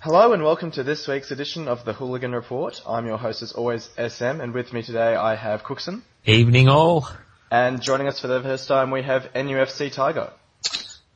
Hello and welcome to this week's edition of the Hooligan Report. I'm your host as always, SM, and with me today I have Cooksen. Evening all. And joining us for the first time we have NUFC Tiger.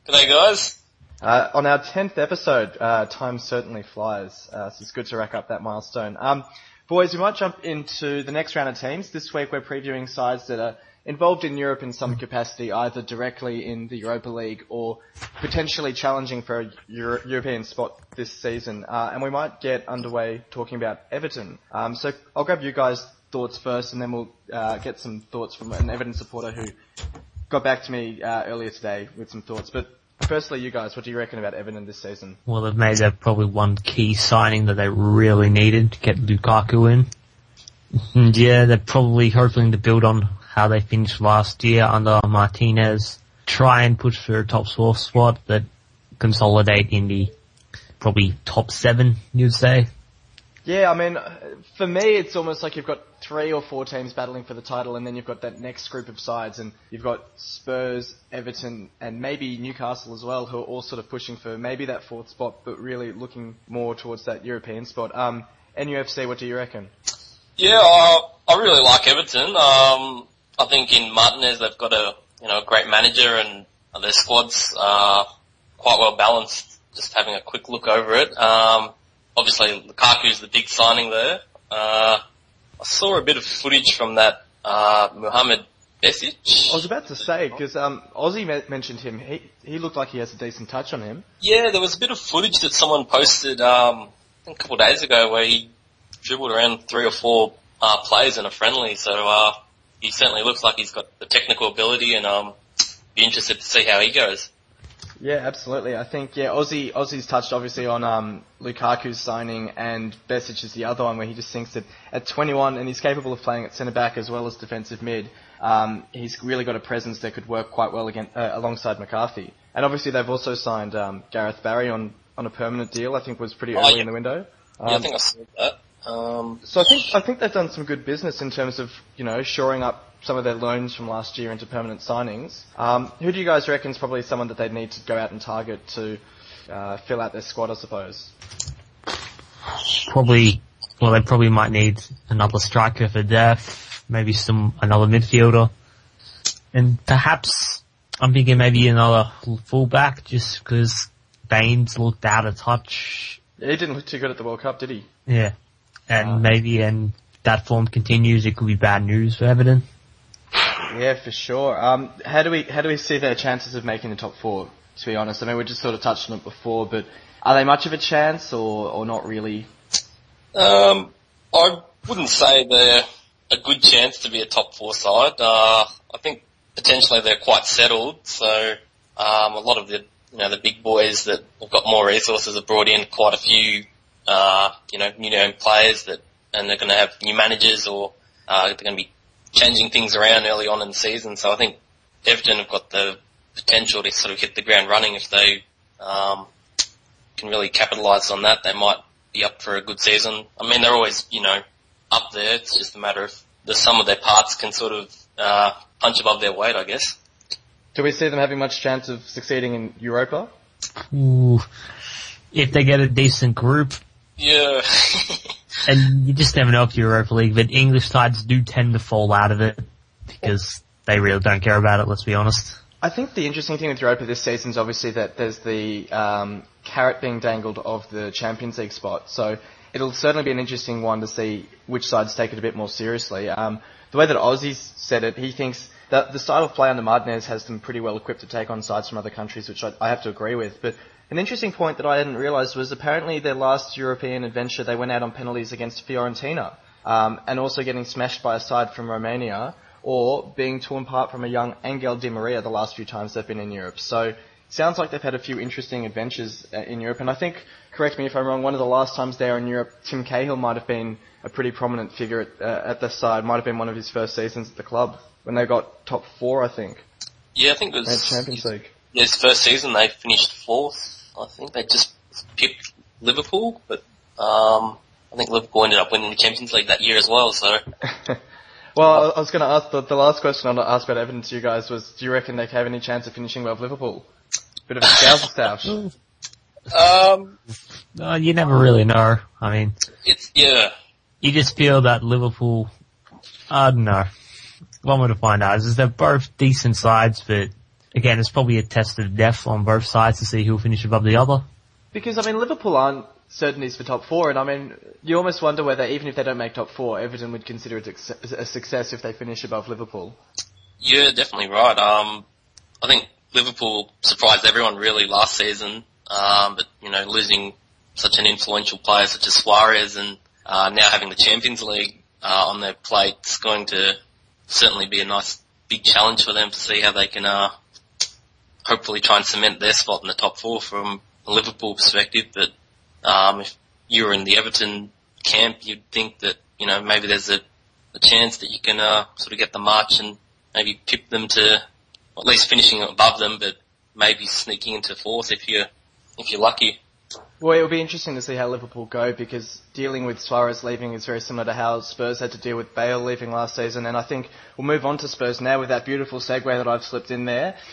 G'day guys. Uh, on our 10th episode, uh, time certainly flies, uh, so it's good to rack up that milestone. Um, boys, we might jump into the next round of teams. This week we're previewing sides that are involved in Europe in some capacity, either directly in the Europa League or potentially challenging for a Euro- European spot this season. Uh, and we might get underway talking about Everton. Um, so I'll grab you guys' thoughts first, and then we'll uh, get some thoughts from an Everton supporter who got back to me uh, earlier today with some thoughts. But firstly, you guys, what do you reckon about Everton this season? Well, they've made probably one key signing that they really needed to get Lukaku in. And yeah, they're probably hoping to build on how they finished last year under Martinez. Try and push for a top four spot, but consolidate in the probably top seven, you'd say. Yeah, I mean, uh, for me, it's almost like you've got three or four teams battling for the title, and then you've got that next group of sides, and you've got Spurs, Everton, and maybe Newcastle as well, who are all sort of pushing for maybe that fourth spot, but really looking more towards that European spot. Um, NUFC, what do you reckon? Yeah, I, I really like Everton. Um, I think in Martinez they've got a you know a great manager and their squad's are quite well balanced. Just having a quick look over it. Um, obviously Lukaku's the big signing there. Uh, I saw a bit of footage from that uh, Muhamed Besic. I was about to say, because um, Ozzy me- mentioned him, he, he looked like he has a decent touch on him. Yeah, there was a bit of footage that someone posted um, a couple of days ago where he dribbled around three or four uh, players in a friendly. So uh, he certainly looks like he's got the technical ability, and um, be interested to see how he goes. Yeah, absolutely. I think yeah, Aussie Aussie's touched obviously on um, Lukaku's signing, and Besic is the other one where he just thinks that at 21 and he's capable of playing at centre back as well as defensive mid. Um, he's really got a presence that could work quite well again, uh, alongside McCarthy. And obviously they've also signed um, Gareth Barry on on a permanent deal. I think was pretty Oh, early yeah. in the window. yeah, I Um, think I saw that. Um, so I think I think they've done some good business in terms of you know shoring up some of their loans from last year into permanent signings. Um, who do you guys reckon is probably someone that they'd need to go out and target to uh, fill out their squad? I suppose. Probably, well, they probably might need another striker for depth, maybe some, another midfielder. And perhaps, I'm thinking maybe another fullback just because Baines looked out of touch He didn't look too good at the World Cup, did he? Yeah. And Uh, maybe and that form continues, it could be bad news for Everton. Yeah, for sure. Um, how do we how do we see their chances of making the top four? To be honest, I mean we just sort of touched on it before, but are they much of a chance or or not really? Um, I wouldn't say they're a good chance to be a top four side. Uh, I think potentially they're quite settled. So um, a lot of the you know the big boys that have got more resources have brought in quite a few uh, you know new known players that and they're going to have new managers or uh, they're going to be changing things around early on in the season. So I think Everton have got the potential to sort of hit the ground running if they um, can really capitalise on that. They might be up for a good season. I mean, they're always, you know, up there. It's just a matter of the sum of their parts can sort of uh, punch above their weight, I guess. Do we see them having much chance of succeeding in Europa? Ooh. If they get a decent group, Yeah. and you just never know with Europa League, but English sides do tend to fall out of it because they really don't care about it, let's be honest. I think the interesting thing with Europa this season is obviously that there's the um, carrot being dangled of the Champions League spot. So it'll certainly be an interesting one to see which sides take it a bit more seriously. Um, the way that Ozzy said it, he thinks that the style of play under Martinez has them pretty well equipped to take on sides from other countries, which I, I have to agree with. But an interesting point that I hadn't realised was apparently their last European adventure, they went out on penalties against Fiorentina, um, and also getting smashed by a side from Romania, or being torn apart from a young Angel Di Maria the last few times they've been in Europe. So sounds like they've had a few interesting adventures uh, in Europe, and I think, correct me if I'm wrong, one of the last times they were in Europe, Tim Cahill might have been a pretty prominent figure at, uh, at the side, might have been one of his first seasons at the club, when they got top four, I think, Yeah, I think it at was Champions League. his first season. They finished fourth. I think they just pipped Liverpool, but um, I think Liverpool ended up winning the Champions League that year as well. So well, I was going to ask, the, the last question I asked about Everton to you guys was, do you reckon they have any chance of finishing above Liverpool? Bit of a scouser stoush. Um, Uh, you never really know. I mean, it's yeah. you just feel that Liverpool, I don't know. One way to find out is they're both decent sides, but again, it's probably a test of depth on both sides to see who'll finish above the other. Because I mean, Liverpool aren't certainties for top four, and I mean, you almost wonder whether even if they don't make top four, Everton would consider it a a success if they finish above Liverpool. You're definitely right. Um, I think Liverpool surprised everyone really last season. Um, but you know, losing such an influential player such as Suarez and uh, now having the Champions League uh, on their plate is going to certainly be a nice big challenge for them to see how they can uh, hopefully try and cement their spot in the top four from a Liverpool perspective. But um, if you were in the Everton camp, you'd think that you know maybe there's a, a chance that you can uh, sort of get the march and maybe pip them to at least finishing above them, but maybe sneaking into fourth if you're if you're lucky. Well, it'll be interesting to see how Liverpool go because dealing with Suarez leaving is very similar to how Spurs had to deal with Bale leaving last season. And I think we'll move on to Spurs now with that beautiful segue that I've slipped in there.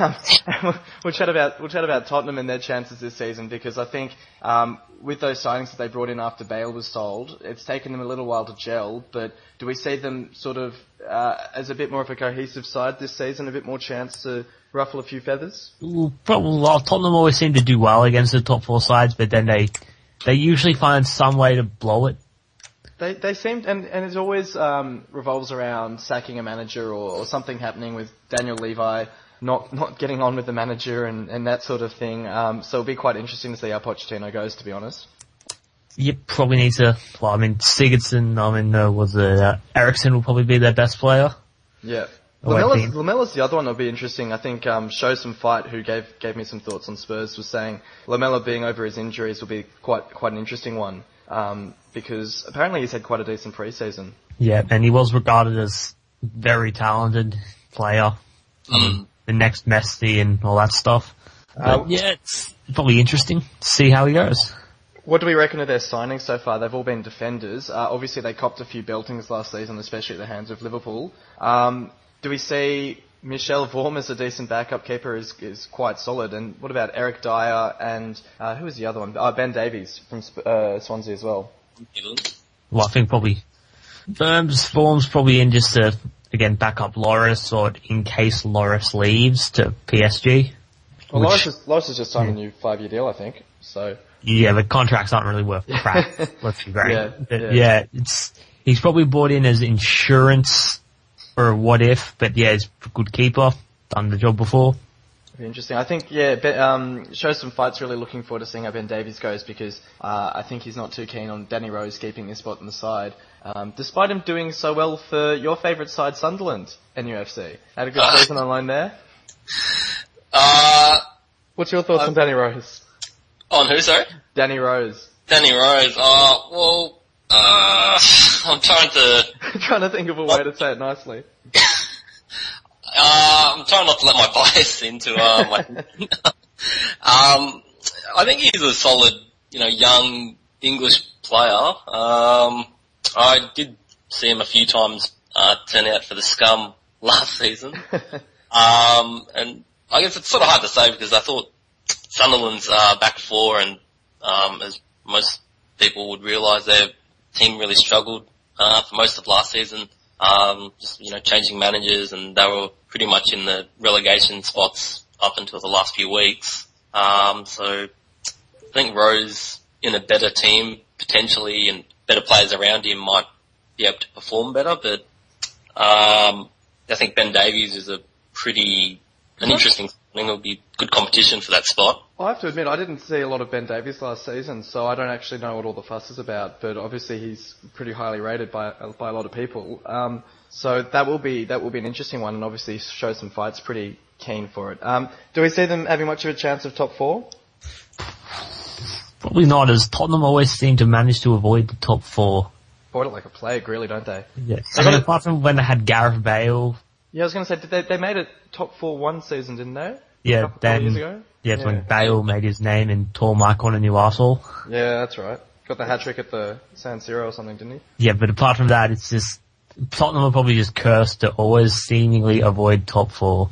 Um, we'll, chat about we'll chat about Tottenham and their chances this season because I think um, with those signings that they brought in after Bale was sold, it's taken them a little while to gel. But do we see them sort of uh, as a bit more of a cohesive side this season, a bit more chance to ruffle a few feathers? Well, Tottenham always seem to do well against the top four sides, but then they they usually find some way to blow it. They they seem and and it always um, revolves around sacking a manager or, or something happening with Daniel Levy not not getting on with the manager and, and that sort of thing. Um, so it'll be quite interesting to see how Pochettino goes, to be honest. You probably need to. Well, I mean, Sigurdsson. I mean, uh, was it uh, Eriksen will probably be their best player. Yeah. Away Lamela's. Lamela's the other one that'll be interesting. I think um, Show Some Fight, who gave gave me some thoughts on Spurs, was saying Lamela being over his injuries will be quite quite an interesting one um, because apparently he's had quite a decent preseason. Yeah, and he was regarded as very talented player. Mm. The next Messi and all that stuff. Uh, yeah, it's probably interesting to see how he goes. What do we reckon of their signings so far? They've all been defenders. Uh, obviously, they copped a few beltings last season, especially at the hands of Liverpool. Um, do we see Michel Vorm as a decent backup keeper is, is quite solid? And what about Eric Dier and uh, who was the other one? Uh, ben Davies from uh, Swansea as well. Well, I think probably Vorm's form's probably in just to again back up Lloris or in case Lloris leaves to PSG. Well, Which- Lloris, is, Lloris has just signed a new five-year deal, I think. So Yeah, the contracts aren't really worth crap. let's be great. Yeah, yeah. yeah, it's he's probably bought in as insurance for what if, but yeah, he's a good keeper, done the job before. Interesting. I think, yeah, ben, um, show some fights. Really looking forward to seeing how Ben Davies goes because uh, I think he's not too keen on Danny Rose keeping his spot on the side, um, despite him doing so well for your favourite side, Sunderland, NUFC. Had a good Ah. season online there. Uh, What's your thoughts Uh, on Danny Rose? On who, sorry? Danny Rose. Danny Rose. Uh, well, uh, I'm trying to, trying to think of a way to say it nicely. uh, I'm trying not to let my bias into, uh, my, um, I think he's a solid, you know, young English player. Um, I did see him a few times, uh, turn out for the scum last season. Um, and I guess it's sort of hard to say because I thought Sunderland's uh, back four, and um, as most people would realise, their team really struggled uh, for most of last season. Um, just you know, changing managers, and they were pretty much in the relegation spots up until the last few weeks. Um, so I think Rose in a better team potentially, and better players around him might be able to perform better, but um, I think Ben Davies is a pretty an interesting. I think it'll be good competition for that spot. I have to admit, I didn't see a lot of Ben Davies last season, so I don't actually know what all the fuss is about. But obviously, he's pretty highly rated by by a lot of people. Um, so that will be that will be an interesting one, and obviously show some fights. Pretty keen for it. Um, do we see them having much of a chance of top four? Probably not, as Tottenham always seem to manage to avoid the top four. Avoid it like a plague, really, don't they? Yeah. I mean, apart from when they had Gareth Bale, Yeah, I was going to say, did they, they made it top four one season, didn't they? A yeah, couple, couple years then, ago. yeah, it's when Bale made his name and tore Maicon a new arsehole. Yeah, that's right. Got the hat trick at the San Siro or something, didn't he? Yeah, but apart from that, it's just, Tottenham are probably just cursed to always seemingly avoid top four.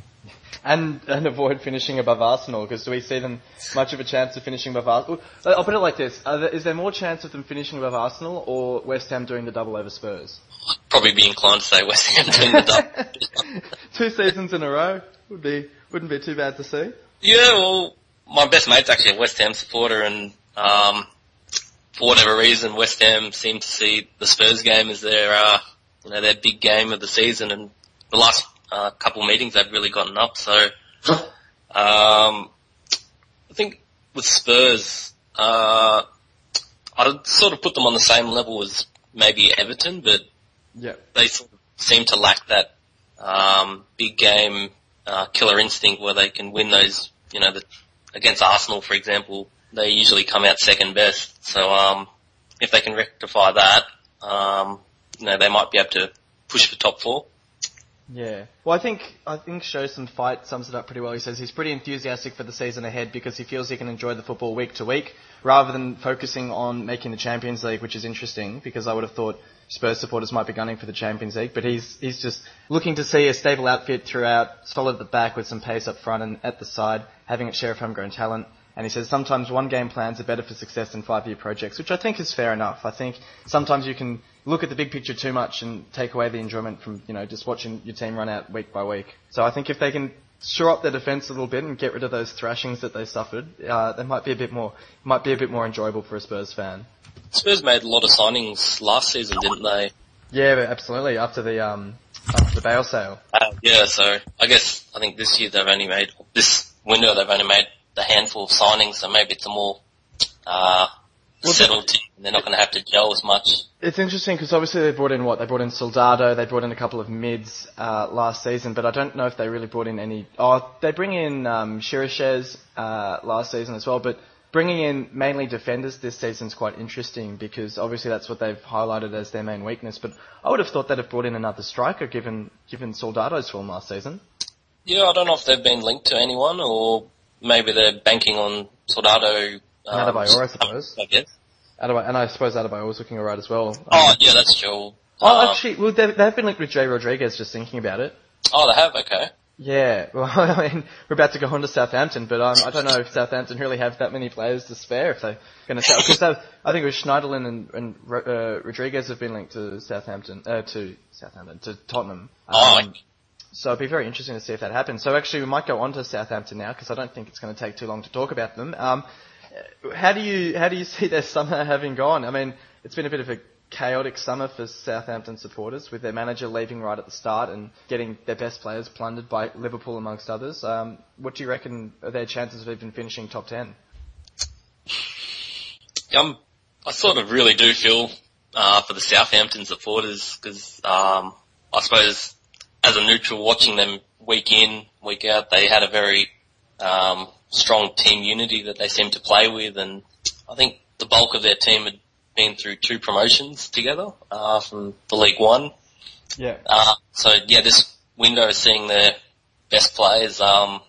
and and avoid finishing above Arsenal? Because do we see them much of a chance of finishing above Arsenal? I'll put it like this: there, is there more chance of them finishing above Arsenal or West Ham doing the double over Spurs? I'd probably be inclined to say West Ham doing the double. Two seasons in a row would be wouldn't be too bad to see. Yeah, well, my best mate's actually a West Ham supporter, and um, for whatever reason, West Ham seem to see the Spurs game as their, uh, you know, their big game of the season. And the last uh, couple meetings, they've really gotten up. So, um, I think with Spurs, uh, I'd sort of put them on the same level as maybe Everton, but yeah. they sort of seem to lack that um, big game uh, killer instinct where they can win those, you know, the, against Arsenal, for example, they usually come out second best. So um, if they can rectify that, um, you know, they might be able to push for top four. Yeah. Well, I think I think show some fight sums it up pretty well. He says he's pretty enthusiastic for the season ahead because he feels he can enjoy the football week to week rather than focusing on making the Champions League, which is interesting because I would have thought Spurs supporters might be gunning for the Champions League, but he's he's just looking to see a stable outfit throughout, solid at the back with some pace up front and at the side, having its share of homegrown talent. And he says sometimes one game plans are better for success than five year projects, which I think is fair enough. I think sometimes you can look at the big picture too much and take away the enjoyment from, you know, just watching your team run out week by week. So I think if they can shore up their defence a little bit and get rid of those thrashings that they suffered, uh, they might be a bit more, might be a bit more enjoyable for a Spurs fan. Spurs made a lot of signings last season, didn't they? Yeah, absolutely. After the um, after the Bale sale. Uh, yeah, so I guess I think this year they've only made this window they've only made the handful of signings, so maybe it's a more uh, well, settled team. They're not going to have to gel as much. It's interesting because obviously they brought in what they brought in Soldado, they brought in a couple of mids uh, last season, but I don't know if they really brought in any. Oh, they bring in um, Chiriches uh, last season as well, but bringing in mainly defenders this season is quite interesting because obviously that's what they've highlighted as their main weakness. But I would have thought they'd have brought in another striker given given Soldado's form last season. Yeah, I don't know if they've been linked to anyone or maybe they're banking on Soldado. Um, Adebayor, I suppose. I guess. Adebayor, and I suppose Adebayor was looking alright as well. Oh, um, yeah, that's true. Oh, um, actually, well, they've, they've been linked with Jay Rodriguez, just thinking about it. Oh, they have? Okay. Yeah, well, I mean, we're about to go on to Southampton, but um, I don't know if Southampton really have that many players to spare if they're going to sell. Because I think it was Schneiderlin and, and uh, Rodriguez have been linked to Southampton, uh, to Southampton, to Tottenham. Oh, um, oh, so it'd be very interesting to see if that happens. So actually, we might go on to Southampton now because I don't think it's going to take too long to talk about them. Um, how do you how do you see their summer having gone? I mean, it's been a bit of a chaotic summer for Southampton supporters with their manager leaving right at the start and getting their best players plundered by Liverpool amongst others. Um, what do you reckon are their chances of even finishing top 10? Um, I sort of really do feel uh, for the Southampton supporters because um, I suppose as a neutral watching them week in, week out, they had a very um, strong team unity that they seemed to play with, and I think the bulk of their team had been through two promotions together uh, from the League One. Yeah. Uh, so yeah, this window is seeing their best players um,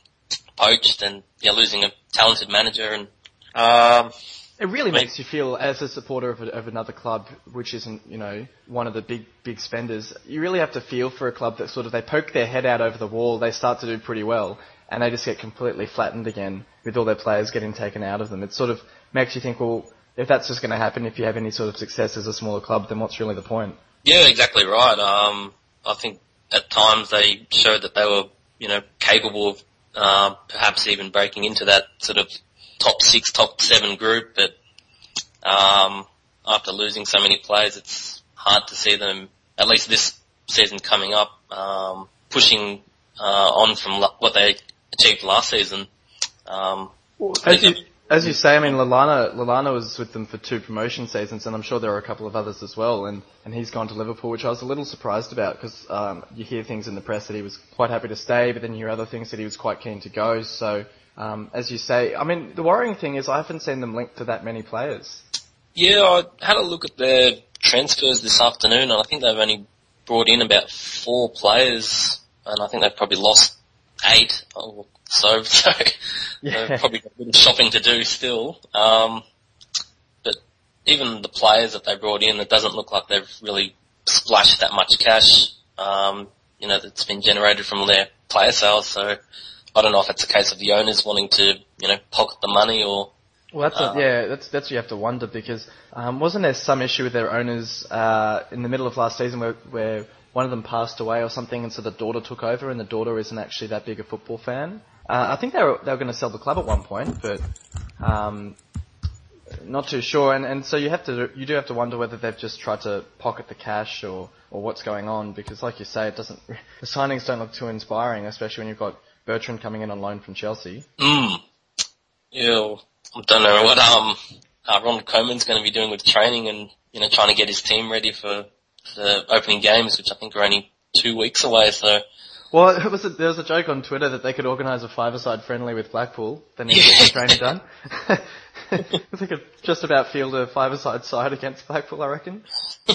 poached and yeah, losing a talented manager and. Um, it really makes you feel, as a supporter of, a, of, another club, which isn't, you know, one of the big, big spenders, you really have to feel for a club that sort of, they poke their head out over the wall, they start to do pretty well, and they just get completely flattened again with all their players getting taken out of them. It sort of makes you think, well, if that's just going to happen, if you have any sort of success as a smaller club, then what's really the point? Yeah, exactly right. Um, I think at times they showed that they were, you know, capable of uh, perhaps even breaking into that sort of top six, top seven group, but um, after losing so many players, it's hard to see them, at least this season coming up, um, pushing uh, on from what they achieved last season. Um, well, as, you, say, I mean, Lallana, Lallana was with them for two promotion seasons, and I'm sure there are a couple of others as well, and, and he's gone to Liverpool, which I was a little surprised about, because um, you hear things in the press that he was quite happy to stay, but then you hear other things that he was quite keen to go, so um, as you say, I mean, the worrying thing is I haven't seen them linked to that many players. Yeah, I had a look at their transfers this afternoon, and I think they've only brought in about four players, and I think they've probably lost eight or so. So yeah. they've probably got a bit of shopping to do still. Um, but even the players that they brought in, it doesn't look like they've really splashed that much cash. Um, you know, that's been generated from their player sales. So I don't know if it's a case of the owners wanting to, you know, pocket the money or. Well, that's a, yeah, that's that's what you have to wonder because um, wasn't there some issue with their owners uh, in the middle of last season where where one of them passed away or something, and so the daughter took over, and the daughter isn't actually that big a football fan. Uh, I think they were they were going to sell the club at one point, but um, not too sure. And and so you have to you do have to wonder whether they've just tried to pocket the cash or or what's going on because, like you say, it doesn't the signings don't look too inspiring, especially when you've got Bertrand coming in on loan from Chelsea. Mm. Yeah, I don't know what um uh, Ron Koeman's going to be doing with training and you know trying to get his team ready for the opening games, which I think are only two weeks away. So Well, it was a, there was a joke on Twitter that they could organise a five-a-side friendly with Blackpool. Then they get the training done. they could just about field a five-a-side side against Blackpool, I reckon.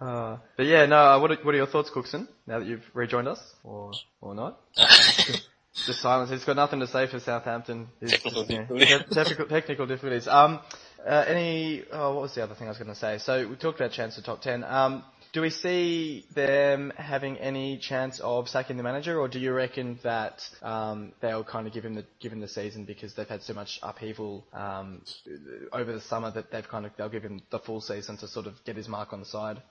Uh, but yeah, no. Uh, what are, what are your thoughts, Cooksen? Now that you've rejoined us, or or not? Just silence. He's got nothing to say for Southampton. He's Technical just, you know, difficulty. technical, technical difficulties. Um, uh, any? Oh, what was the other thing I was going to say? So we talked about chance to top ten. Um, do we see them having any chance of sacking the manager, or do you reckon that um, they'll kind of give him the give him the season because they've had so much upheaval um, over the summer that they've kind of they'll give him the full season to sort of get his mark on the side?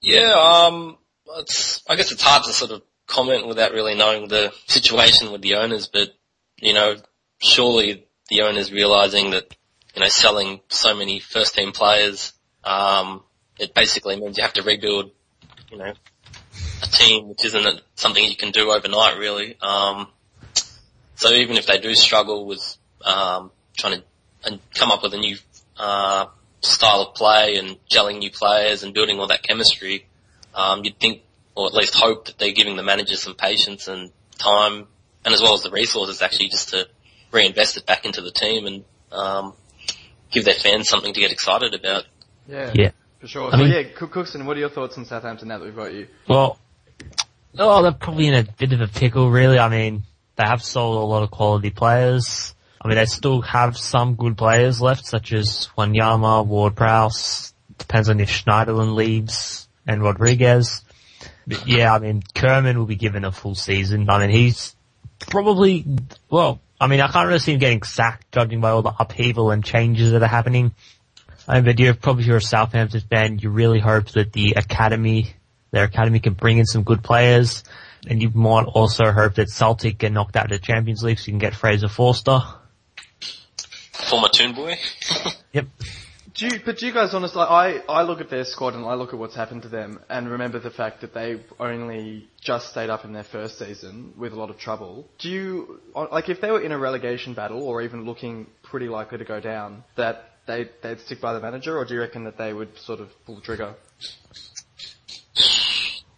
yeah, um, it's I guess it's hard to sort of comment without really knowing the situation with the owners, but you know, surely the owners realizing that you know selling so many first team players, um, it basically means you have to rebuild, you know, a team, which isn't a, something you can do overnight, really. Um, so even if they do struggle with um, trying to and come up with a new uh, style of play and gelling new players and building all that chemistry, um, you'd think, or at least hope, that they're giving the managers some patience and time, and as well as the resources actually just to reinvest it back into the team and um, give their fans something to get excited about. Yeah, Yeah. For sure. I so mean- yeah, Cook- Cooksen, what are your thoughts on Southampton now that we've got you? Well, oh, they're probably in a bit of a pickle, really. I mean, they have sold a lot of quality players. I mean, they still have some good players left, such as Wanyama, Ward-Prowse. Depends on if Schneiderlin leaves and Rodriguez. But yeah, I mean, Koeman will be given a full season. I mean, he's probably, well, I mean, I can't really see him getting sacked, judging by all the upheaval and changes that are happening. I mean, but you're probably if you're a Southampton fan, you really hope that the academy, their academy can bring in some good players, and you might also hope that Celtic get knocked out of the Champions League so you can get Fraser Forster. Former Toon Boy. Yep. Do you, but do you guys honestly, I, I look at their squad and I look at what's happened to them and remember the fact that they only just stayed up in their first season with a lot of trouble. Do you, like if they were in a relegation battle or even looking pretty likely to go down, that they, they'd stick by the manager or do you reckon that they would sort of pull the trigger?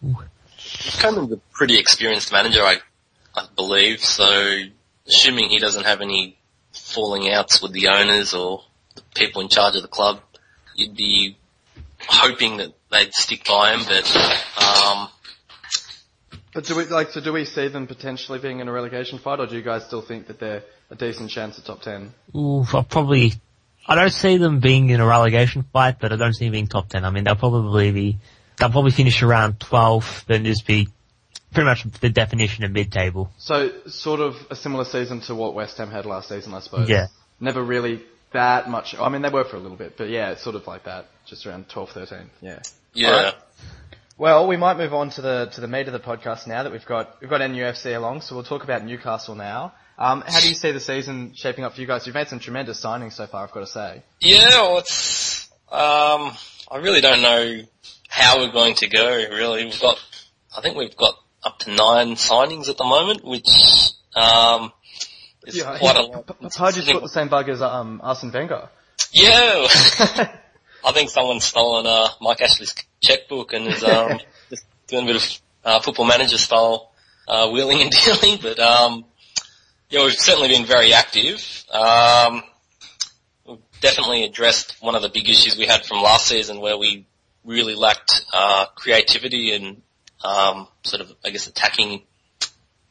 Koeman's a pretty experienced manager, I, I believe. So, assuming he doesn't have any falling outs with the owners or the people in charge of the club, you'd be hoping that they'd stick by him. But um, But do we, like, so do we see them potentially being in a relegation fight or do you guys still think that they're a decent chance at top 10? Ooh, I'll probably, I don't see them being in a relegation fight, but I don't see them being top 10. I mean, they'll probably be, they'll probably finish around 12, then just be pretty much the definition of mid-table. So, sort of a similar season to what West Ham had last season, I suppose. Yeah. Never really that much. I mean, they were for a little bit, but yeah, it's sort of like that. Just around 12, 13. Yeah. yeah, Alright. Well, we might move on to the to the meat of the podcast now that we've got we've got NUFC along. So we'll talk about Newcastle now. Um, how do you see the season shaping up for you guys? You've made some tremendous signings so far, I've got to say. yeah. Well, it's um, I really don't know how we're going to go. Really, we've got, I think we've got up to nine signings at the moment, which um, is quite a lot. Pardews got the same bug as um, Arsene Wenger. Yeah. I think someone's stolen uh, Mike Ashley's checkbook and is um, just doing a bit of uh, football manager style uh, wheeling and dealing. But um, yeah, we've certainly been very active. Um, we've definitely addressed one of the big issues we had from last season, where we really lacked uh, creativity and um, sort of, I guess, attacking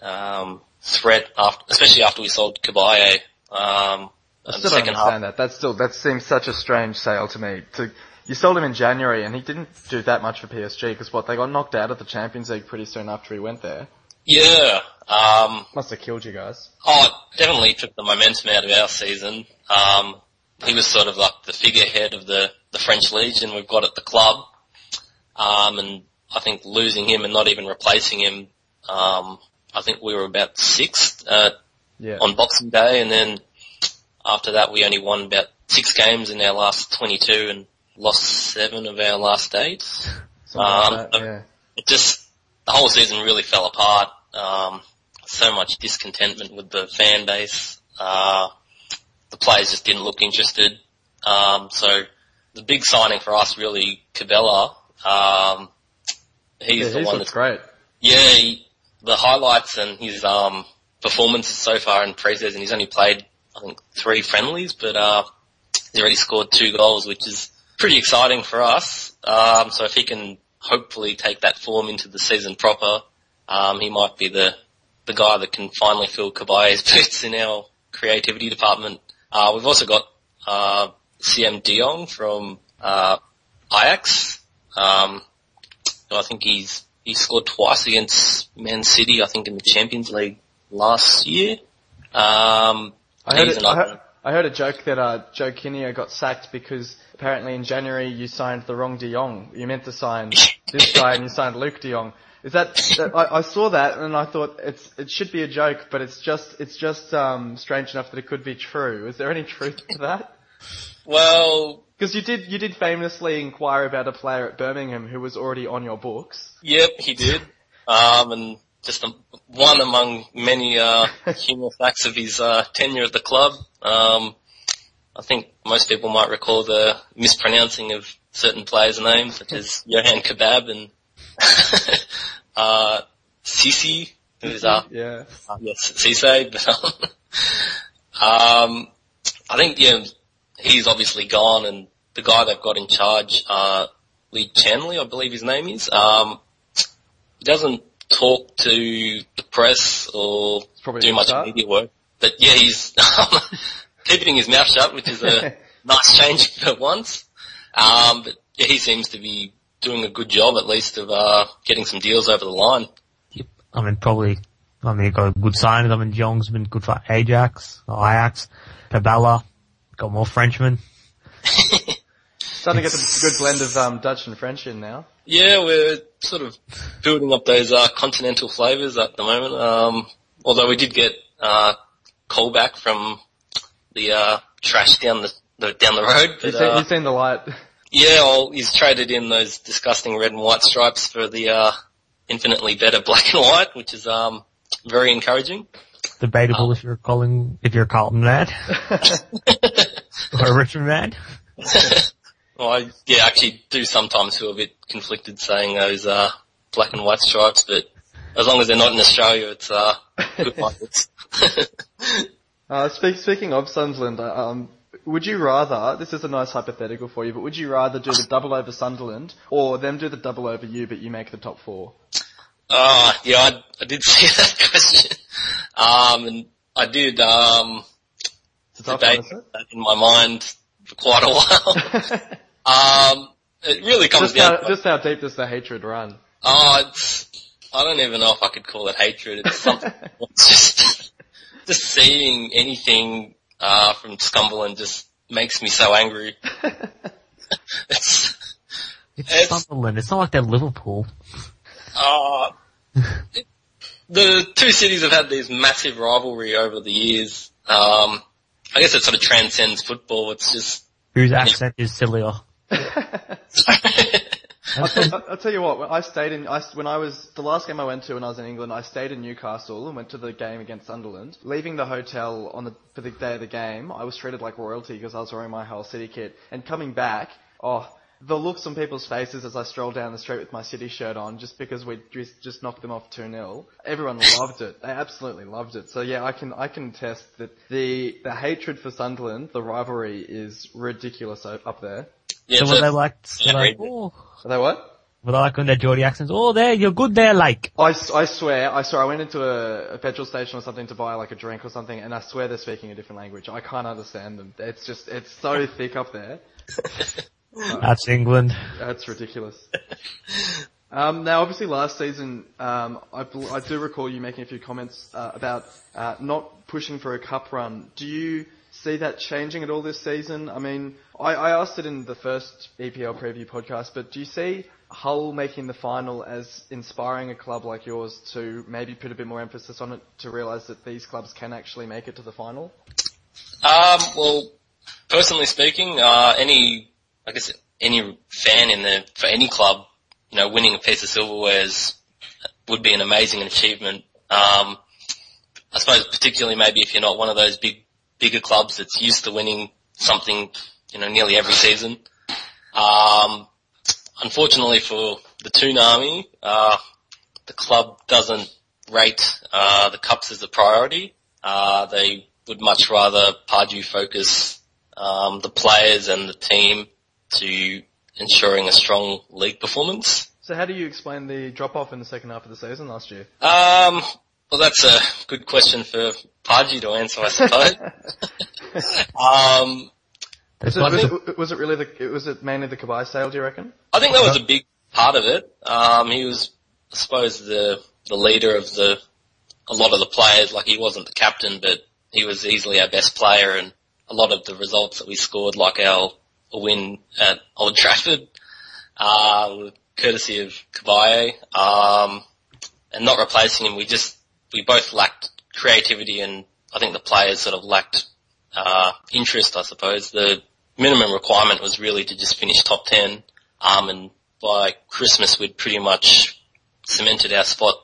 um, threat, after, especially after we sold Cabaye. Um, I still don't understand half. that. That still that seems such a strange sale to me. To you sold him in January and he didn't do that much for PSG because what they got knocked out of the Champions League pretty soon after he went there. Yeah. Um, Must have killed you guys. oh, it definitely took the momentum out of our season. Um, he was sort of like the figurehead of the, the French Legion we've got at the club. Um, and I think losing him and not even replacing him, um, I think we were about sixth, uh, Yeah. on Boxing Day, and then after that we only won about six games in our last 22 and lost seven of our last eight. Like um, that, yeah. It just the whole season really fell apart. Um, so much discontentment with the fan base. Uh, the players just didn't look interested. Um, so the big signing for us really, Cabella. Um, he's Yeah, the he's one that's great. yeah, he, the highlights and his um, performances so far in preseason, he's only played I think three friendlies, but uh, he's already scored two goals, which is pretty exciting for us. Um, so if he can hopefully take that form into the season proper, um, he might be the the guy that can finally fill Cabaye's boots in our creativity department. Uh, we've also got uh, Siem de Jong from uh, Ajax. Um, I think he's he scored twice against Man City. I think in the Champions League last year. Um, I heard, he's it, I, heard, I heard a joke that uh, Joe Kinnear got sacked because apparently in January you signed the wrong De Jong. You meant to sign this guy and you signed Luuk De Jong. Is that, that I, I saw that and I thought it's it should be a joke, but it's just it's just um, strange enough that it could be true. Is there any truth to that? well, Because you did you did famously inquire about a player at Birmingham who was already on your books. yep, he did. Um, and just a, one among many uh, humorous acts of his uh, tenure at the club. Um, I think most people might recall the mispronouncing of certain players' names, such as Johan Kebab and uh, Sisi, who's uh, Yeah. uh, yes, Cisse, but um, um, I think yeah, he's obviously gone, and the guy they've got in charge, uh, Lee Charnley, I believe his name is, um, he doesn't talk to the press or probably do much start. media work, but yeah, he's keeping his mouth shut, which is a nice change for once. Um, but yeah, he seems to be doing a good job at least of uh, getting some deals over the line. Yep. I mean, probably, I mean, got a good signing. I mean, Jong's been good for Ajax, Ajax, Cabella, got more Frenchmen. Starting to get a good blend of um, Dutch and French in now. Yeah, we're sort of building up those uh, continental flavours at the moment. Um, although we did get uh, Colback from the uh, trash down the, the down the road. He's But, seen, uh, he's seen the light. yeah, well, he's traded in those disgusting red and white stripes for the uh, infinitely better black and white, which is um, very encouraging. Debatable if you're calling, if you're Carlton man. or a Richmond man. Well, I yeah, actually do sometimes feel a bit conflicted saying those uh, black and white stripes, but as long as they're not in Australia, it's uh, good. Uh, speak, speaking of Sunderland, uh, um, would you rather, this is a nice hypothetical for you, but would you rather do the double over Sunderland or them do the double over you but you make the top four? Uh, yeah, I, I did see that question. Um, and I did, um, debate one, that in my mind for quite a while. It? um, it really comes just, down how, to, just how deep does the hatred run? oh, it's, I don't even know if I could call it hatred. It's something, it's just, just seeing anything, uh, from Scumberland just makes me so angry. It's, It's, It's- Sunderland. It's not like they're Liverpool. Uh, the two cities have had this massive rivalry over the years. Um, I guess it sort of transcends football. It's just Whose accent is sillier? I'll, tell, I'll tell you what. When I stayed in, I, when I was the last game I went to when I was in England, I stayed in Newcastle and went to the game against Sunderland. Leaving the hotel on the for the day of the game, I was treated like royalty because I was wearing my Hull City kit. And coming back, oh, the looks on people's faces as I strolled down the street with my City shirt on, just because we just, just knocked them off two 0 Everyone loved it. They absolutely loved it. So yeah, I can I can attest that the the hatred for Sunderland, the rivalry is ridiculous up there. Yeah, so it's were they like, yeah, like oh, Are they what? were they like on their Geordie accents? Oh, there, you're good there, like. I swear, I swear, I went into a, a petrol station or something to buy like a drink or something, and I swear they're speaking a different language. I can't understand them. It's just, it's so thick up there. That's England. That's ridiculous. Um, now, obviously, last season, um, I, I do recall you making a few comments uh, about uh, not pushing for a cup run. Do you see that changing at all this season? I mean, I, I asked it in the first EPL preview podcast, but do you see Hull making the final as inspiring a club like yours to maybe put a bit more emphasis on it to realise that these clubs can actually make it to the final? Um, well, personally speaking, uh, any, I guess any fan in the, for any club, you know, winning a piece of silverware is, would be an amazing achievement. Um, I suppose particularly maybe if you're not one of those big, bigger clubs that's used to winning something, you know, nearly every season. Um, unfortunately for the Toon Army, uh, the club doesn't rate, uh, the cups as a priority. Uh, they would much rather Pardew focus, um, the players and the team to ensuring a strong league performance. So how do you explain the drop off in the second half of the season last year? Um, well, that's a good question for Pardew to answer, I suppose. um, Was it, was, it, was it really the, was it mainly the Cabaye sale, do you reckon? I think that was a big part of it. Um, he was, I suppose, the the leader of the a lot of the players. Like he wasn't the captain, but he was easily our best player, and a lot of the results that we scored, like our win at Old Trafford, uh, courtesy of Cabaye. Um, and not replacing him, we just we both lacked creativity, and I think the players sort of lacked uh, interest. I suppose the minimum requirement was really to just finish top ten. Um, and by Christmas, we'd pretty much cemented our spot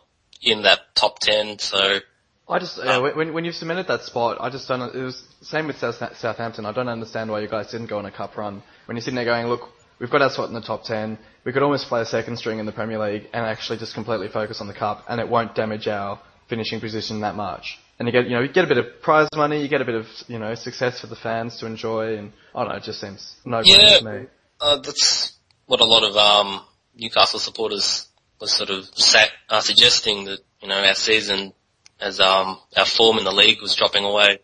in that top 10. So, I just, when, when you've cemented that spot, I just don't, it was same with South, Southampton. I don't understand why you guys didn't go on a cup run. When you're sitting there going, look, we've got our spot in the top 10, we could almost play a second string in the Premier League and actually just completely focus on the cup and it won't damage our finishing position that much. And you get, you know, you get a bit of prize money, you get a bit of, you know, success for the fans to enjoy and, I don't know, it just seems no Yeah. to me. uh, that's what a lot of, um, Newcastle supporters was sort of sa- uh, suggesting that, you know, our season as, um, our form in the league was dropping away.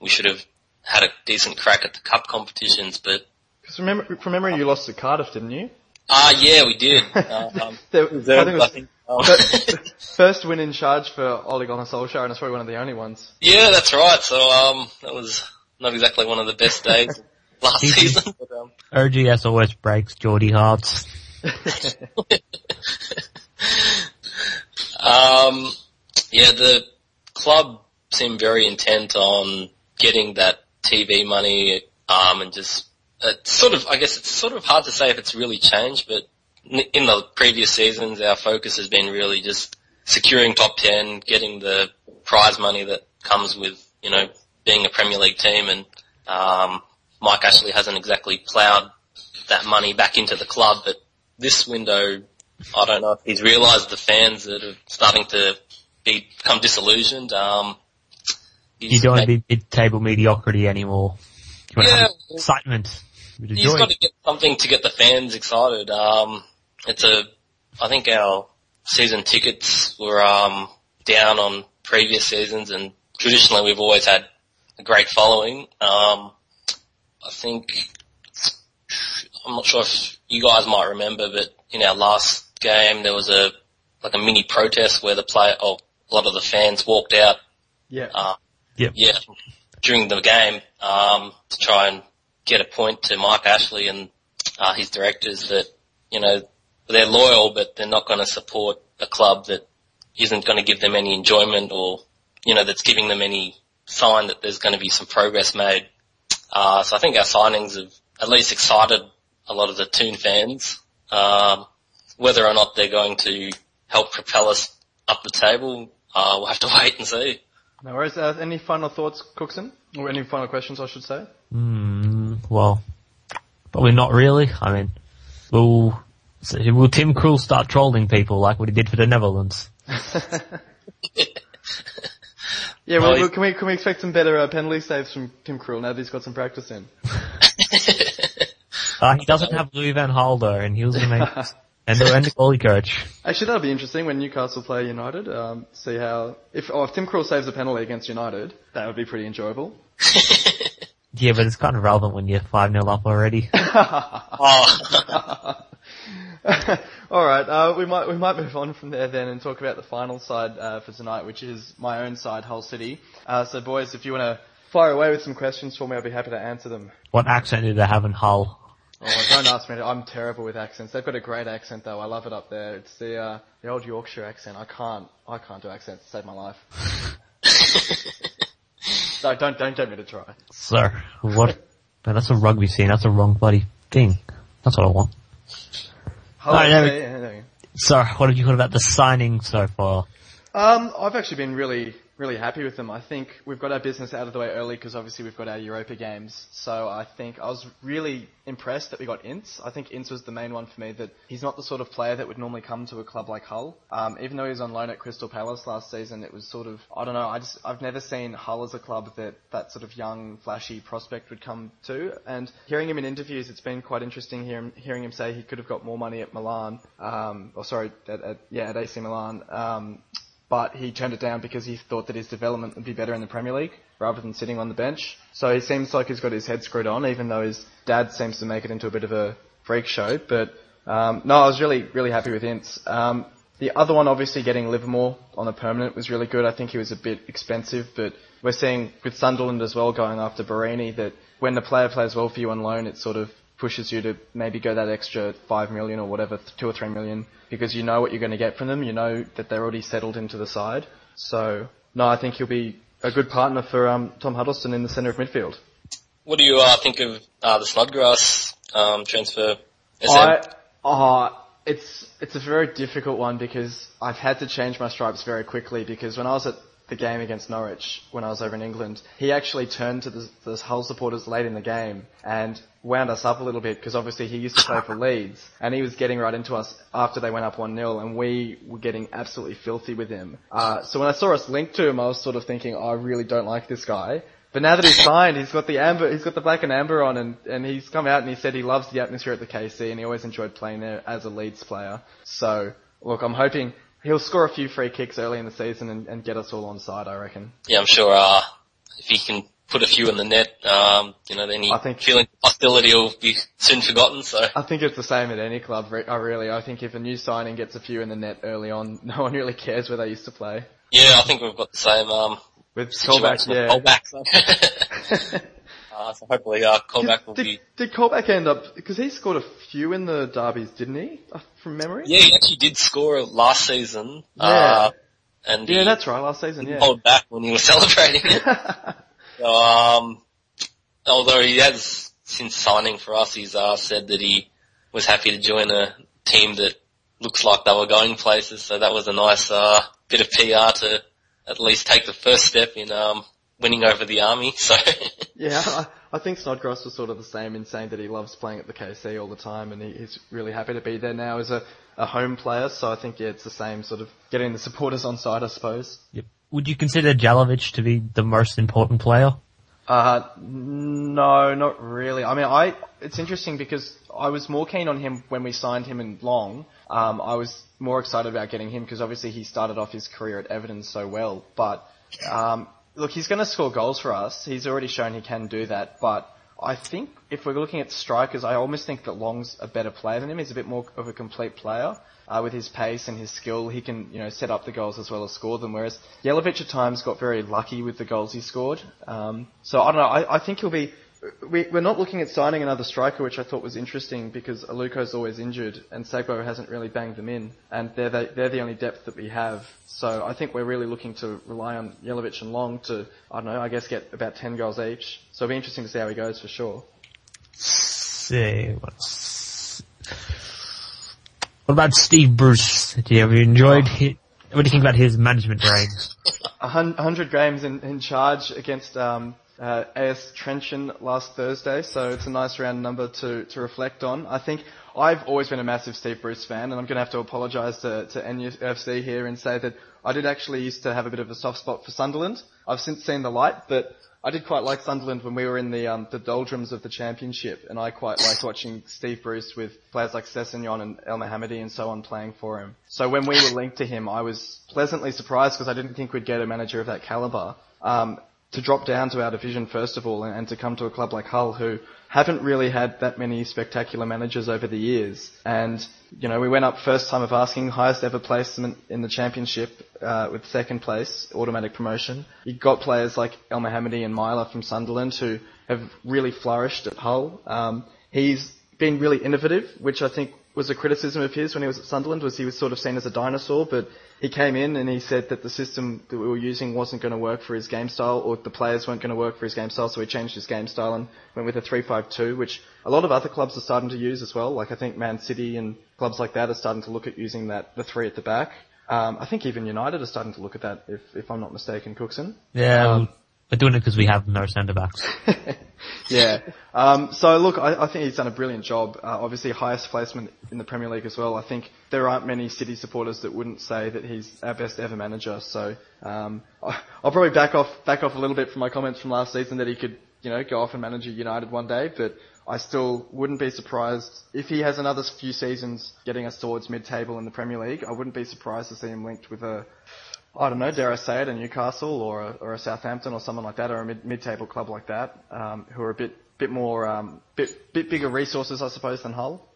We should have had a decent crack at the cup competitions, but, Because remember, from memory, you lost to Cardiff, didn't you? Ah, yeah, we did. Uh, um, There- I think it was I think, um, first win in charge for Ole Gunnar Solskjaer, and it's probably one of the only ones. Yeah, that's right. So um, that was not exactly one of the best days last Easy. season. But, um, OGS always breaks Geordie hearts. um, yeah, the club seemed very intent on getting that TV money, um, and just it's sort of. I guess it's sort of hard to say if it's really changed, but in the previous seasons, our focus has been really just securing top ten, getting the prize money that comes with you know being a Premier League team, and um, Mike Ashley hasn't exactly ploughed that money back into the club, but this window, I don't know if he's realised the fans that are starting to be, become disillusioned. Um, You don't want to be mid-table mediocrity anymore. You want to Yeah. have excitement. With He's joy. got to get something to get the fans excited. Um, it's a, I think our season tickets were um, down on previous seasons, and traditionally we've always had a great following. Um, I think I'm not sure if you guys might remember, but in our last game there was a like a mini protest where the player, or a lot of the fans walked out Yeah. uh, Yep. yeah, during the game, um, to try and get a point to Mike Ashley and uh, his directors that, you know, they're loyal, but they're not going to support a club that isn't going to give them any enjoyment or, you know, that's giving them any sign that there's going to be some progress made. Uh, so I think our signings have at least excited a lot of the Toon fans. Um, whether or not they're going to help propel us up the table, uh, we'll have to wait and see. No worries. Uh, any final thoughts, Cooksen? Or any final questions, I should say? Mm, well, probably not really. I mean, will so will Tim Krul start trolling people like what he did for the Netherlands? Yeah, well, Well, well, can we can we expect some better uh, penalty saves from Tim Krul now that he's got some practice in? Uh, he doesn't have Louis Van Halder, and he was the main and the, and the goalie coach. Actually, that'll be interesting when Newcastle play United. Um, see how if oh, if Tim Krul saves a penalty against United, that would be pretty enjoyable. Yeah, but it's kind of relevant when you're five 0 up already. oh. All right, uh, we might we might move on from there then and talk about the final side uh, for tonight, which is my own side, Hull City. Uh, so, boys, if you want to fire away with some questions for me, I'll be happy to answer them. What accent do they have in Hull? Oh, don't ask me. I'm terrible with accents. They've got a great accent though. I love it up there. It's the uh, the old Yorkshire accent. I can't I can't do accents to save my life. no, don't don't get me to try. Sir, what? No, that's a rugby scene. That's a wrong bloody thing. That's what I want. Hull No, no, City- yeah, there you go. Sir, what have you heard about the signing so far? Um, I've actually been really, really happy with them. I think we've got our business out of the way early because obviously we've got our Europa games. So I think I was really impressed that we got Ince. I think Ince was the main one for me. That he's not the sort of player that would normally come to a club like Hull. Um, even though he was on loan at Crystal Palace last season, it was sort of I don't know. I just I've never seen Hull as a club that that sort of young, flashy prospect would come to. And hearing him in interviews, it's been quite interesting hearing hearing him say he could have got more money at Milan. Um, or sorry, at, at yeah at AC Milan. Um, but he turned it down because he thought that his development would be better in the Premier League rather than sitting on the bench. So he seems like he's got his head screwed on, even though his dad seems to make it into a bit of a freak show. But um, no, I was really, really happy with Ince. Um, the other one, obviously, getting Livermore on a permanent was really good. I think he was a bit expensive, but we're seeing with Sunderland as well going after Borini that when the player plays well for you on loan, it sort of pushes you to maybe go that extra five million or whatever, two or three million, because you know what you're going to get from them. You know that they're already settled into the side. So no, I think he'll be a good partner for um, Tom Huddlestone in the centre of midfield. What do you uh, think of uh, the Snodgrass um, transfer? I, uh, it's it's a very difficult one because I've had to change my stripes very quickly because when I was at the game against Norwich when I was over in England, he actually turned to the, the Hull supporters late in the game and wound us up a little bit because obviously he used to play for Leeds and he was getting right into us after they went up 1-0 and we were getting absolutely filthy with him. Uh, so when I saw us linked to him, I was sort of thinking, oh, I really don't like this guy. But now that he's signed, he's got the amber, he's got the black and amber on, and, and he's come out and he said he loves the atmosphere at the KC, and he always enjoyed playing there as a Leeds player. So, look, I'm hoping he'll score a few free kicks early in the season and, and get us all on side. I reckon. Yeah, I'm sure uh, if he can put a few in the net, um, you know, any I think- feeling of hostility will be soon forgotten. So I think it's the same at any club. I really, I think if a new signing gets a few in the net early on, no one really cares where they used to play. yeah, I think we've got the same um, With Colback, yeah. Colback. uh, so hopefully, uh, Colback will did, be. did Colback end up because he scored a few in the derbies, didn't he? Uh, From memory. Yeah, he actually did score last season. Yeah. Uh, and Yeah, he that's right. Last season, yeah. pulled back when he was celebrating it. So, um, although he has since signing for us, he's uh, said that he was happy to join a team that looks like they were going places. So that was a nice uh, bit of PR to at least take the first step in um, winning over the army. So Yeah, I, I think Snodgrass was sort of the same in saying that he loves playing at the KC all the time and he, he's really happy to be there now as a, a home player. So I think, yeah, it's the same sort of getting the supporters on side, I suppose. Yep. Would you consider Jelavic to be the most important player? Uh, no, not really. I mean, I, it's interesting because I was more keen on him when we signed him in Long. Um, I was more excited about getting him because obviously he started off his career at Everton so well. But, um, look, he's going to score goals for us. He's already shown he can do that. But I think if we're looking at strikers, I almost think that Long's a better player than him. He's a bit more of a complete player. Uh, with his pace and his skill, he can, you know, set up the goals as well as score them. Whereas Jelavic at times got very lucky with the goals he scored. Um, so I don't know. I, I think he'll be. We, we're not looking at signing another striker, which I thought was interesting because Aluko's always injured and Sagbo hasn't really banged them in, and they're the, they're the only depth that we have. So I think we're really looking to rely on Jelavic and Long to, I don't know, I guess get about 10 goals each. So it'll be interesting to see how he goes for sure. See, what's... What about Steve Bruce? Do you ever enjoyed his, what do you think about his management? A 100 games in, in charge against um, uh, AS Trencin last Thursday, so it's a nice round number to, to reflect on. I think I've always been a massive Steve Bruce fan, and I'm going to have to apologise to, to NUFC here and say that I did actually used to have a bit of a soft spot for Sunderland. I've since seen the light, but I did quite like Sunderland when we were in the um, the doldrums of the championship, and I quite liked watching Steve Bruce with players like Sessegnon and Elmohamady and so on playing for him. So when we were linked to him, I was pleasantly surprised because I didn't think we'd get a manager of that caliber. Um, to drop down to our division first of all and, and to come to a club like Hull who haven't really had that many spectacular managers over the years. And, you know, we went up first time of asking, highest ever placement in the championship, uh, with second place, automatic promotion. You got players like Elmohamady and Meyler from Sunderland who have really flourished at Hull. Um, he's been really innovative, which I think was a criticism of his when he was at Sunderland, was he was sort of seen as a dinosaur, but he came in and he said that the system that we were using wasn't going to work for his game style, or the players weren't going to work for his game style, so he changed his game style and went with a 3-5-2, which a lot of other clubs are starting to use as well. Like I think Man City and clubs like that are starting to look at using that the three at the back. Um, I think even United are starting to look at that, if, if I'm not mistaken, Cooksen. Yeah, um, we're doing it because we have no centre backs. yeah. Um, so look, I, I, think he's done a brilliant job. Uh, obviously, highest placement in the Premier League as well. I think there aren't many City supporters that wouldn't say that he's our best ever manager. So um, I'll probably back off back off a little bit from my comments from last season that he could you know go off and manage United one day, but. I still wouldn't be surprised if he has another few seasons getting us towards mid-table in the Premier League. I wouldn't be surprised to see him linked with a I don't know, dare I say it, a Newcastle or a, or a Southampton or someone like that, or a mid, mid-table club like that, um, who are a bit bit more um, bit bit bigger resources, I suppose, than Hull.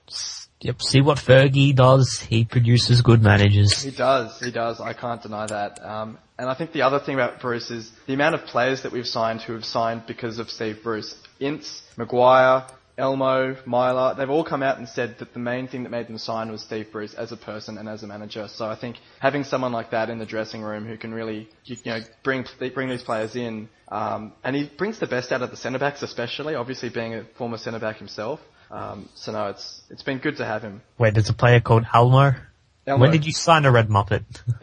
Yep. See what Fergie does. He produces good managers. He does. He does. I can't deny that. Um, and I think the other thing about Bruce is the amount of players that we've signed who have signed because of Steve Bruce. Ince, Maguire, Elmo, Meyler, they've all come out and said that the main thing that made them sign was Steve Bruce as a person and as a manager. So I think having someone like that in the dressing room who can really, you know, bring bring these players in, um, and he brings the best out of the centre backs, especially obviously being a former centre back himself. Um, so no, it's it's been good to have him. Wait, there's a player called Elmo. Elmo. When did you sign a red muppet?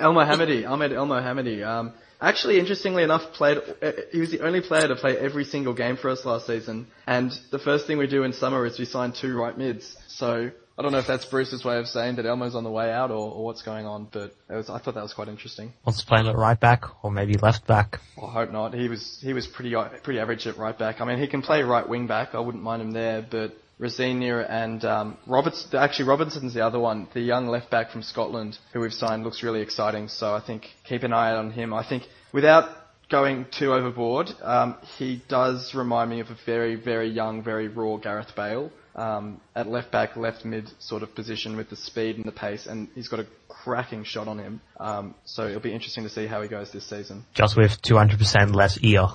Elmohamady, Ahmed Elmohamady. Um, Actually, interestingly enough, played. Uh, he was the only player to play every single game for us last season. And the first thing we do in summer is we sign two right mids. So I don't know if that's Bruce's way of saying that Elmo's on the way out or, or what's going on, but was, I thought that was quite interesting. Wants to play at right back or maybe left back. I hope not. He was he was pretty pretty average at right back. I mean, he can play right wing back. I wouldn't mind him there, but Rosenior and um, Roberts. Actually, Robinson's the other one, the young left back from Scotland who we've signed looks really exciting. So I think keep an eye on him. I think without going too overboard, um, he does remind me of a very very young, very raw Gareth Bale. Um, at left back, left mid sort of position with the speed and the pace, and he's got a cracking shot on him. Um, so it'll be interesting to see how he goes this season. Just with 200% less ear.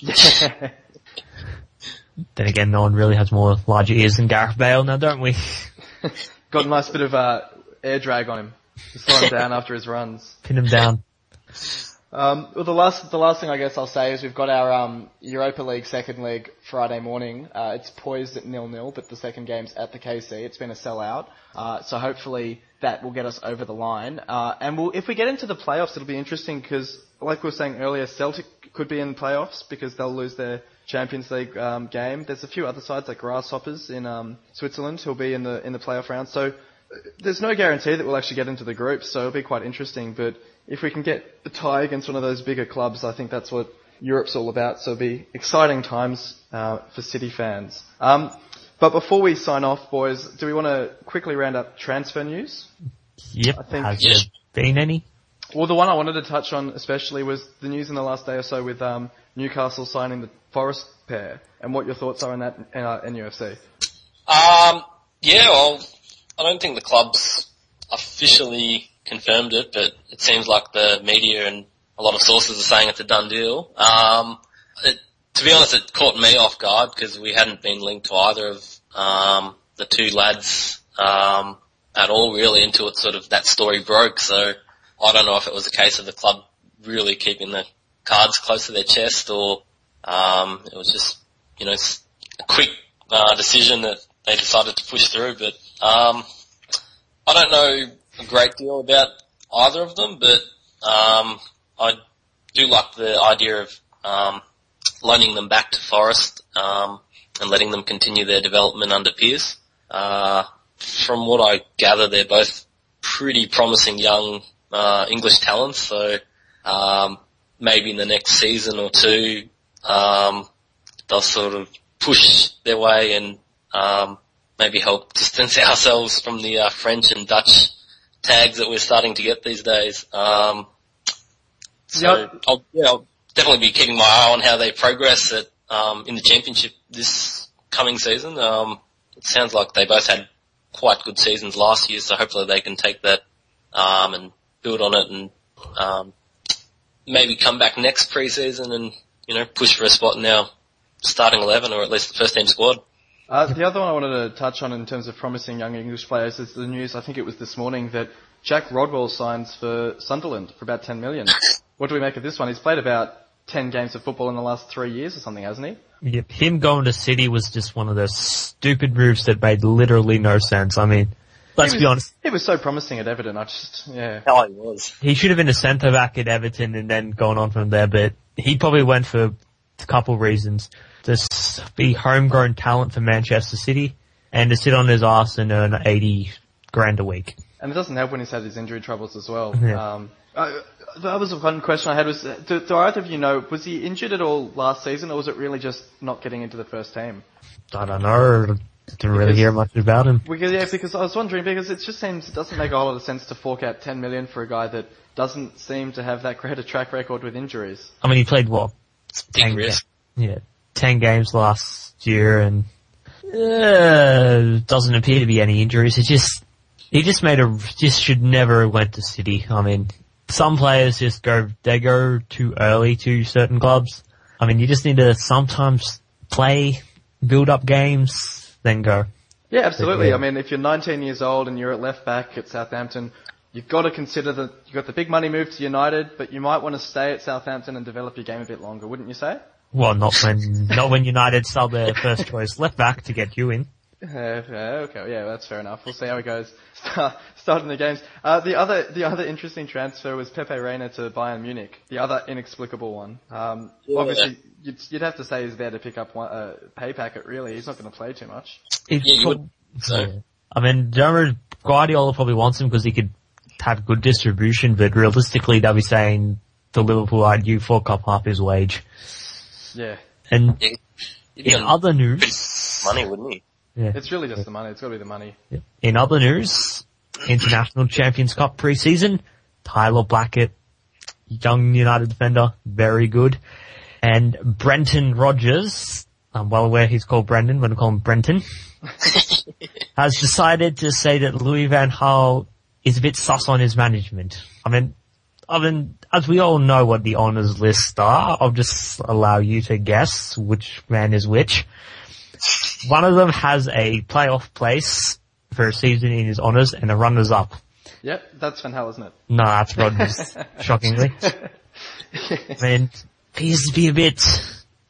Then again, no one really has more larger ears than Gareth Bale now, don't we? Got a nice bit of uh, air drag on him. Just slow him down after his runs. Pin him down. Um, well, the last the last thing I guess I'll say is we've got our um, Europa League second leg Friday morning. Uh, it's poised at nil nil, but the second game's at the KC. It's been a sellout, uh, so hopefully that will get us over the line. Uh, and we'll, if we get into the playoffs, it'll be interesting because, like we were saying earlier, Celtic could be in playoffs because they'll lose their Champions League um, game. There's a few other sides like Grasshoppers in um, Switzerland who'll be in the in the playoff round. So uh, there's no guarantee that we'll actually get into the group. So it'll be quite interesting. But if we can get a tie against one of those bigger clubs, I think that's what Europe's all about. So it'll be exciting times uh, for City fans. Um, but before we sign off, boys, do we want to quickly round up transfer news? Yep. I think. Has there been any? Well, the one I wanted to touch on especially was the news in the last day or so with um, Newcastle signing the Forest pair, and what your thoughts are on that uh, NUFC. Um, yeah, well, I don't think the club's officially confirmed it, but it seems like the media and a lot of sources are saying it's a done deal. Um, it, to be honest, it caught me off guard because we hadn't been linked to either of um, the two lads um, at all, really, until it sort of that story broke. So I don't know if it was a case of the club really keeping the cards close to their chest or um, it was just, you know, a quick uh, decision that they decided to push through. But um, I don't know a great deal about either of them, but um, I do like the idea of um, loaning them back to Forest um, and letting them continue their development under Pearce. Uh, from what I gather, they're both pretty promising young uh, English talents, so um, maybe in the next season or two, um, they'll sort of push their way and um, maybe help distance ourselves from the uh, French and Dutch tags that we're starting to get these days. Um, so yep. I'll, yeah, I'll definitely be keeping my eye on how they progress at, um, in the championship this coming season. Um, it sounds like they both had quite good seasons last year, so hopefully they can take that um, and build on it and um, maybe come back next preseason and you know push for a spot in our starting eleven or at least the first team squad. Uh, the other one I wanted to touch on in terms of promising young English players is the news. I think it was this morning that Jack Rodwell signs for Sunderland for about 10 million. What do we make of this one? He's played about 10 games of football in the last three years or something, hasn't he? Yep. Him going to City was just one of those stupid moves that made literally no sense. I mean, let's was, be honest. He was so promising at Everton. I just, yeah. Oh, he was. He should have been a centre back at Everton and then gone on from there, but he probably went for a couple of reasons. To be homegrown talent for Manchester City and to sit on his ass and earn 80 grand a week. And it doesn't help when he's had his injury troubles as well. Yeah. Um, uh, that was one question I had was, uh, do, do either of you know, was he injured at all last season or was it really just not getting into the first team? I don't know. Didn't really hear much about him. Because, yeah, because I was wondering, because it just seems, it doesn't make a whole lot of sense to fork out 10 million for a guy that doesn't seem to have that great a track record with injuries. I mean, he played what? It's big Ten risk. Yeah, 10 games last year and uh, doesn't appear to be any injuries. It just, he just made a, just should never have went to City. I mean, some players just go, they go too early to certain clubs. I mean, you just need to sometimes play, build up games, then go. Yeah, absolutely. I mean, if you're 19 years old and you're at left back at Southampton, you've got to consider that you've got the big money move to United, but you might want to stay at Southampton and develop your game a bit longer, wouldn't you say? Well, not when, not when United sell their first choice left back to get you in. Uh, yeah, okay, yeah, that's fair enough. We'll see how it goes. Starting the games. Uh, the other, the other interesting transfer was Pepe Reina to Bayern Munich. The other inexplicable one. Um, Yeah. obviously, you'd, you'd have to say he's there to pick up one, uh, pay packet. Really, he's not going to play too much. It's Yeah, prob- would. So I mean, Dermot Guardiola probably wants him because he could have good distribution, but realistically they'll be saying to Liverpool, I'd you fork up half his wage. Yeah, And yeah, in other news, money, wouldn't he? Yeah, it's really just the money. It's got to be the money. in other news, International Champions Cup preseason, Tyler Blackett, young United defender, very good. And Brenton Rodgers, I'm well aware he's called Brendan, but I call him Brenton, has decided to say that Louis Van Gaal is a bit sus on his management. I mean, I mean, as we all know what the honours lists are, I'll just allow you to guess which man is which. One of them has a playoff place for a season in his honours and a runners up. Yep, that's Van Gaal, isn't it? No, that's Rodgers, shockingly. I mean, he used to be a bit,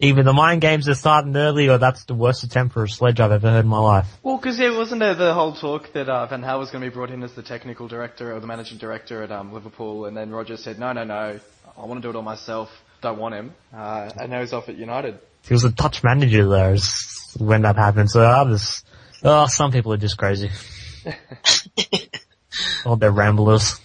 either the mind games are starting early or that's the worst attempt for a sledge I've ever heard in my life. Well, because yeah, wasn't there the whole talk that uh, Van Gaal was going to be brought in as the technical director or the managing director at um, Liverpool, and then Roger said, "No, no, no, I want to do it all myself. Don't want him." Uh, and now he's off at United. He was a touch manager there s- when that happened, so I was, oh, some people are just crazy. oh, they're ramblers.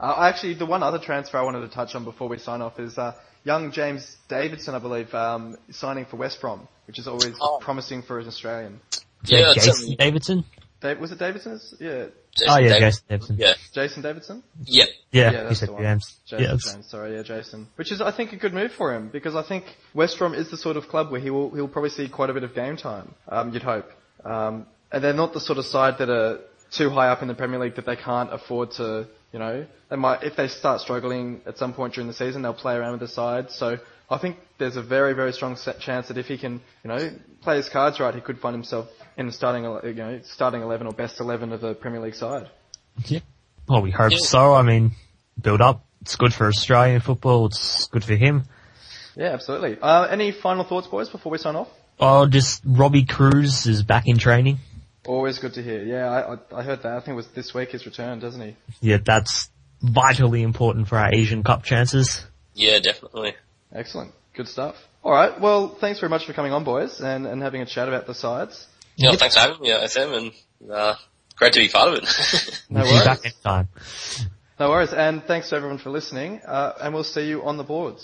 Uh, actually, the one other transfer I wanted to touch on before we sign off is uh, young James Davidson, I believe, um, signing for West Brom, which is always Oh. promising for an Australian. Yeah, Jason. Davidson? Dave, was it Davidson? Yeah, Jason oh yeah, Davis. Jason Davidson. Yeah. Jason Davidson. Yep. Yeah, Yeah, you that's said the one. James. Jason Yes. James, sorry, yeah, Jason. Which is, I think, a good move for him because I think West Brom is the sort of club where he will he'll probably see quite a bit of game time. Um, you'd hope. Um, and they're not the sort of side that are too high up in the Premier League that they can't afford to, you know, they might if they start struggling at some point during the season, they'll play around with the side. So I think there's a very very strong set chance that if he can, you know, play his cards right, he could find himself in starting, you know, starting eleven or best eleven of the Premier League side. Yeah. Well, we hope Yeah. so. I mean, build up. It's good for Australian football. It's good for him. Yeah, absolutely. Uh, any final thoughts, boys, before we sign off? Oh, just Robbie Kruse is back in training. Always good to hear. Yeah, I, I, I heard that. I think it was this week his return, doesn't he? Yeah, that's vitally important for our Asian Cup chances. Yeah, definitely. Excellent. Good stuff. All right. Well, thanks very much for coming on, boys, and, and having a chat about the sides. Yeah, thanks for having me, SM, and uh, great to be part of it. No We'll back worries. next time. No worries. And thanks to everyone for listening. Uh, and we'll see you on the boards.